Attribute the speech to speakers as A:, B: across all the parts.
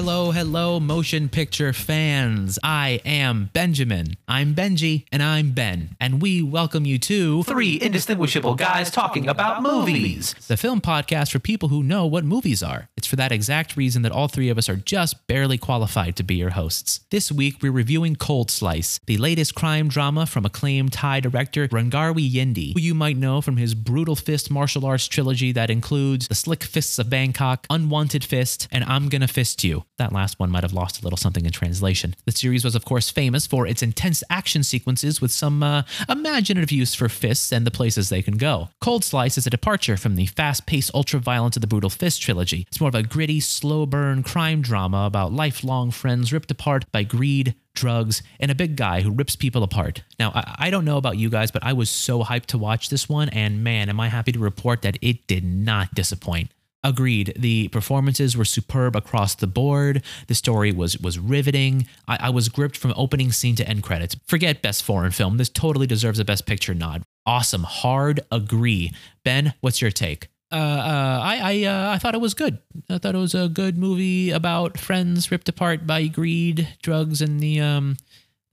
A: hello, hello, motion picture fans. I am Benjamin. I'm Benji, and I'm Ben. And we welcome you to
B: Three indistinguishable guys talking about movies.
A: the film podcast for people who know what movies are. It's for that exact reason that all three of us are just barely qualified to be your hosts. This week, we're reviewing Cold Slice, the latest crime drama from acclaimed Thai director Rangarwi Yendi, who you might know from his Brutal Fist martial arts trilogy that includes The Slick Fists of Bangkok, Unwanted Fist, and I'm Gonna Fist You. That last one might have lost a little something in translation. The series was, of course, famous for its intense action sequences with some uh, imaginative use for fists and the places they can go. Cold Slice is a departure from the fast paced ultra violence of the Brutal Fist trilogy. It's more of a gritty, slow burn crime drama about lifelong friends ripped apart by greed, drugs, and a big guy who rips people apart. Now, I, I don't know about you guys, but I was so hyped to watch this one, and man, am I happy to report that it did not disappoint. Agreed. The performances were superb across the board. The story was was riveting. I, I was gripped from opening scene to end credits. Forget best foreign film. This totally deserves a best picture nod. Awesome. Hard agree. Ben, what's your take? Uh, uh, I I uh, I thought it was good. I thought it was a good movie about friends ripped apart by greed, drugs, and the um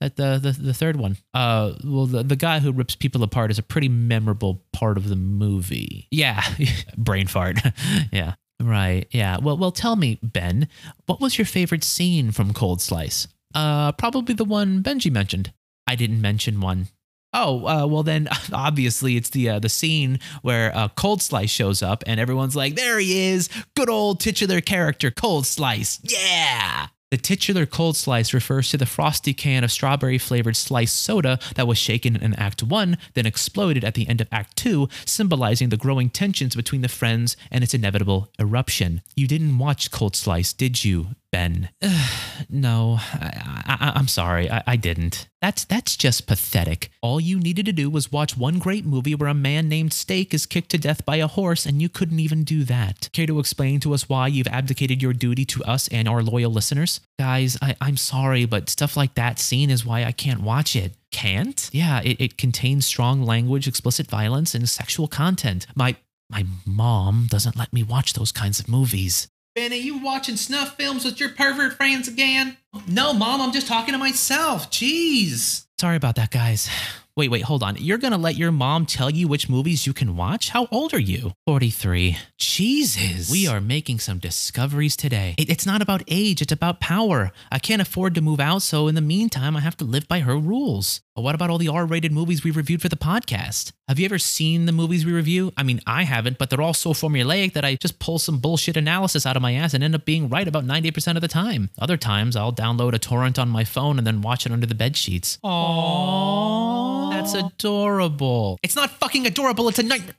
A: that the, the the third one. Uh, well, the, the guy who rips people apart is a pretty memorable part of the movie. Yeah, brain fart. yeah, right. Yeah. Well, well, tell me, Ben, what was your favorite scene from Cold Slice? Uh, probably the one Benji mentioned. I didn't mention one. Oh, uh, well then, obviously it's the uh, the scene where uh, Cold Slice shows up and everyone's like, "There he is, good old titular character, Cold Slice, yeah." The titular Cold Slice refers to the frosty can of strawberry flavored sliced soda that was shaken in Act 1, then exploded at the end of Act 2, symbolizing the growing tensions between the friends and its inevitable eruption. You didn't watch Cold Slice, did you, Ben? no, I, I'm sorry, I, I didn't. That's that's just pathetic. All you needed to do was watch one great movie where a man named Steak is kicked to death by a horse, and you couldn't even do that. Care to explain to us why you've abdicated your duty to us and our loyal listeners? Guys, I, I'm sorry, but stuff like that scene is why I can't watch it. Can't? Yeah, it, it contains strong language, explicit violence, and sexual content. My my mom doesn't let me watch those kinds of movies.
C: Ben, are you watching snuff films with your pervert friends again? No, Mom, I'm just talking to myself. Jeez.
A: Sorry about that, guys. Wait, wait, hold on. You're gonna let your mom tell you which movies you can watch? How old are you? 43. Jesus. We are making some discoveries today. It- it's not about age, it's about power. I can't afford to move out, so in the meantime, I have to live by her rules. But what about all the R rated movies we reviewed for the podcast? Have you ever seen the movies we review? I mean, I haven't, but they're all so formulaic that I just pull some bullshit analysis out of my ass and end up being right about 90% of the time. Other times, I'll download a torrent on my phone and then watch it under the bed sheets. Aww. That's adorable. It's not fucking adorable, it's a nightmare.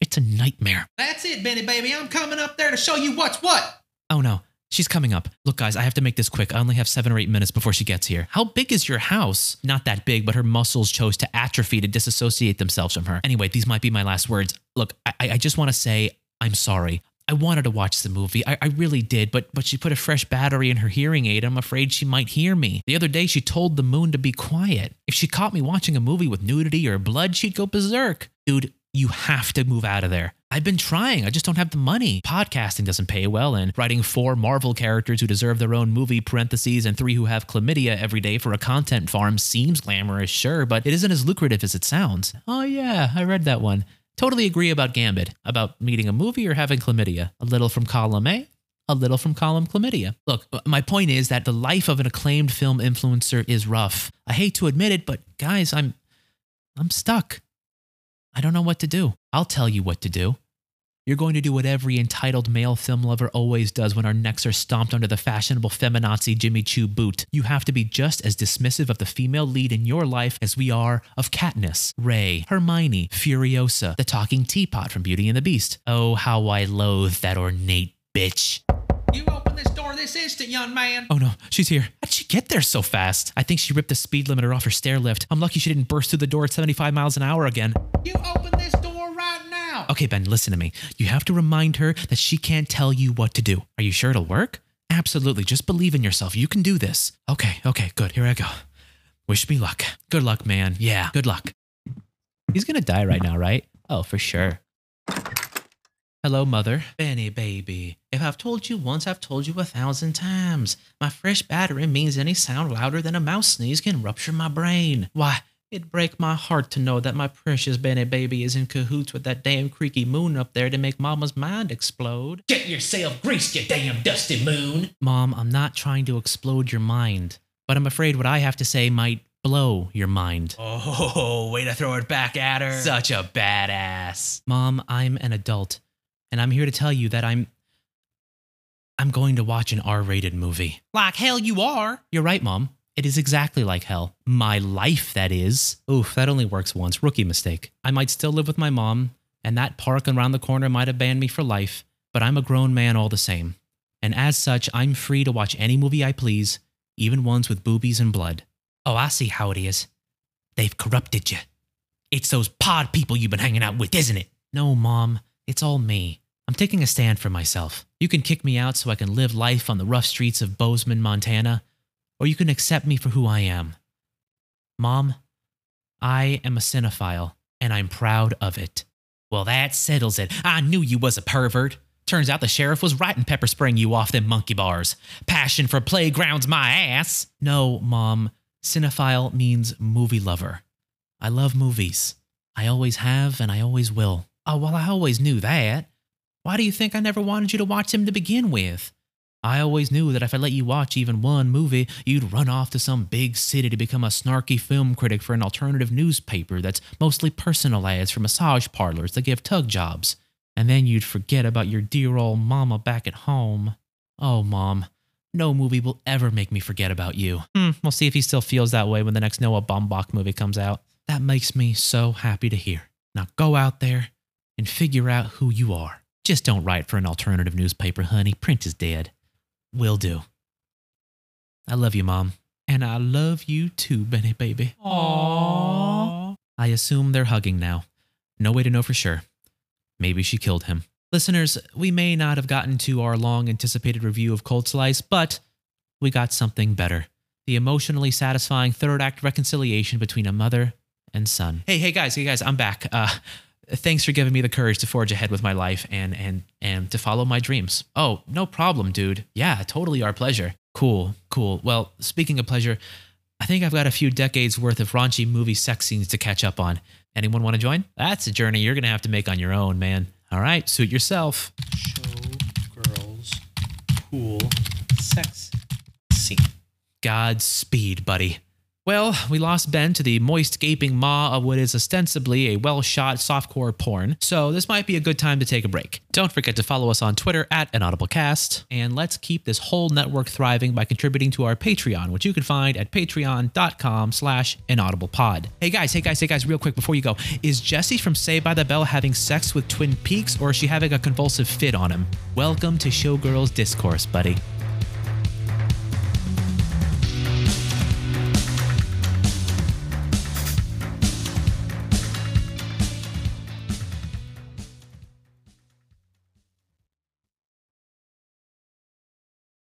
A: It's a nightmare.
C: That's it, Benny baby. I'm coming up there to show you what's what.
A: Oh no, she's coming up. Look, guys, I have to make this quick. I only have seven or eight minutes before she gets here. How big is your house? Not that big, but her muscles chose to atrophy to disassociate themselves from her. Anyway, these might be my last words. Look, I, I just want to say I'm sorry. I wanted to watch the movie. I, I really did, but but she put a fresh battery in her hearing aid. I'm afraid she might hear me. The other day, she told the moon to be quiet. If she caught me watching a movie with nudity or blood, she'd go berserk. Dude, you have to move out of there. I've been trying. I just don't have the money. Podcasting doesn't pay well, and writing four Marvel characters who deserve their own movie, parentheses, and three who have chlamydia every day for a content farm seems glamorous, sure, but it isn't as lucrative as it sounds. Oh, yeah, I read that one. Totally agree about Gambit, about meeting a movie or having chlamydia. A little from column A, a little from column chlamydia. Look, my point is that the life of an acclaimed film influencer is rough. I hate to admit it, but guys, I'm I'm stuck. I don't know what to do. I'll tell you what to do. You're going to do what every entitled male film lover always does when our necks are stomped under the fashionable feminazi Jimmy Choo boot. You have to be just as dismissive of the female lead in your life as we are of Katniss, Rey, Hermione, Furiosa, the talking teapot from Beauty and the Beast. Oh, how I loathe that ornate bitch.
C: You open this door this instant, young man.
A: Oh no, she's here. How'd she get there so fast? I think she ripped the speed limiter off her stair lift. I'm lucky she didn't burst through the door at 75 miles an hour again.
C: You open this door now.
A: Okay, Ben, listen to me. You have to remind her that she can't tell you what to do. Are you sure it'll work? Absolutely. Just believe in yourself. You can do this. Okay, okay, good. Here I go. Wish me luck. Good luck, man. Yeah, good luck. He's gonna die right now, right? Oh, for sure. Hello, mother. Benny, baby. If I've told you once, I've told you a thousand times. My fresh battery means any sound louder than a mouse sneeze can rupture my brain. Why, it'd break my heart to know that my precious Benny baby is in cahoots with that damn creaky moon up there to make Mama's mind explode.
B: Get yourself greased, you damn dusty moon.
A: Mom, I'm not trying to explode your mind, but I'm afraid what I have to say might blow your mind.
B: Oh, way to throw it back at her.
A: Such a badass. Mom, I'm an adult, and I'm here to tell you that I'm. I'm going to watch an R rated movie.
C: Like hell you are.
A: You're right, Mom. It is exactly like hell. My life, that is. Oof, that only works once. Rookie mistake. I might still live with my mom, and that park around the corner might have banned me for life, but I'm a grown man all the same. And as such, I'm free to watch any movie I please, even ones with boobies and blood. Oh, I see how it is. They've corrupted you. It's those pod people you've been hanging out with, isn't it? No, Mom. It's all me. I'm taking a stand for myself. You can kick me out so I can live life on the rough streets of Bozeman, Montana, or you can accept me for who I am. Mom, I am a cinephile, and I'm proud of it. Well, that settles it. I knew you was a pervert. Turns out the sheriff was right in pepper spraying you off them monkey bars. Passion for playgrounds, my ass. No, Mom. Cinephile means movie lover. I love movies. I always have, and I always will. Oh, well, I always knew that. Why do you think I never wanted you to watch them to begin with? I always knew that if I let you watch even one movie, you'd run off to some big city to become a snarky film critic for an alternative newspaper that's mostly personal ads for massage parlors that give tug jobs. And then you'd forget about your dear old mama back at home. Oh, Mom, no movie will ever make me forget about you. Hmm, we'll see if he still feels that way when the next Noah Baumbach movie comes out. That makes me so happy to hear. Now go out there and figure out who you are. Just don't write for an alternative newspaper, honey. Print is dead. Will do. I love you, Mom. And I love you too, Benny baby.
C: Aww.
A: I assume they're hugging now. No way to know for sure. Maybe she killed him. Listeners, we may not have gotten to our long anticipated review of Cold Slice, but we got something better. The emotionally satisfying third act reconciliation between a mother and son. Hey, hey guys, hey guys, I'm back. Uh thanks for giving me the courage to forge ahead with my life and and and to follow my dreams. Oh, no problem, dude. Yeah, totally our pleasure. Cool, cool. Well, speaking of pleasure, I think I've got a few decades worth of raunchy movie sex scenes to catch up on. Anyone want to join? That's a journey you're going to have to make on your own, man. All right, suit yourself.
C: Show girls cool sex scene.
A: Godspeed, buddy. Well, we lost Ben to the moist, gaping maw of what is ostensibly a well shot softcore porn, so this might be a good time to take a break. Don't forget to follow us on Twitter at InaudibleCast, and let's keep this whole network thriving by contributing to our Patreon, which you can find at patreon.com slash inaudiblepod. Hey guys, hey guys, hey guys, real quick before you go, is Jesse from Saved by the Bell having sex with Twin Peaks, or is she having a convulsive fit on him? Welcome to Showgirls Discourse, buddy.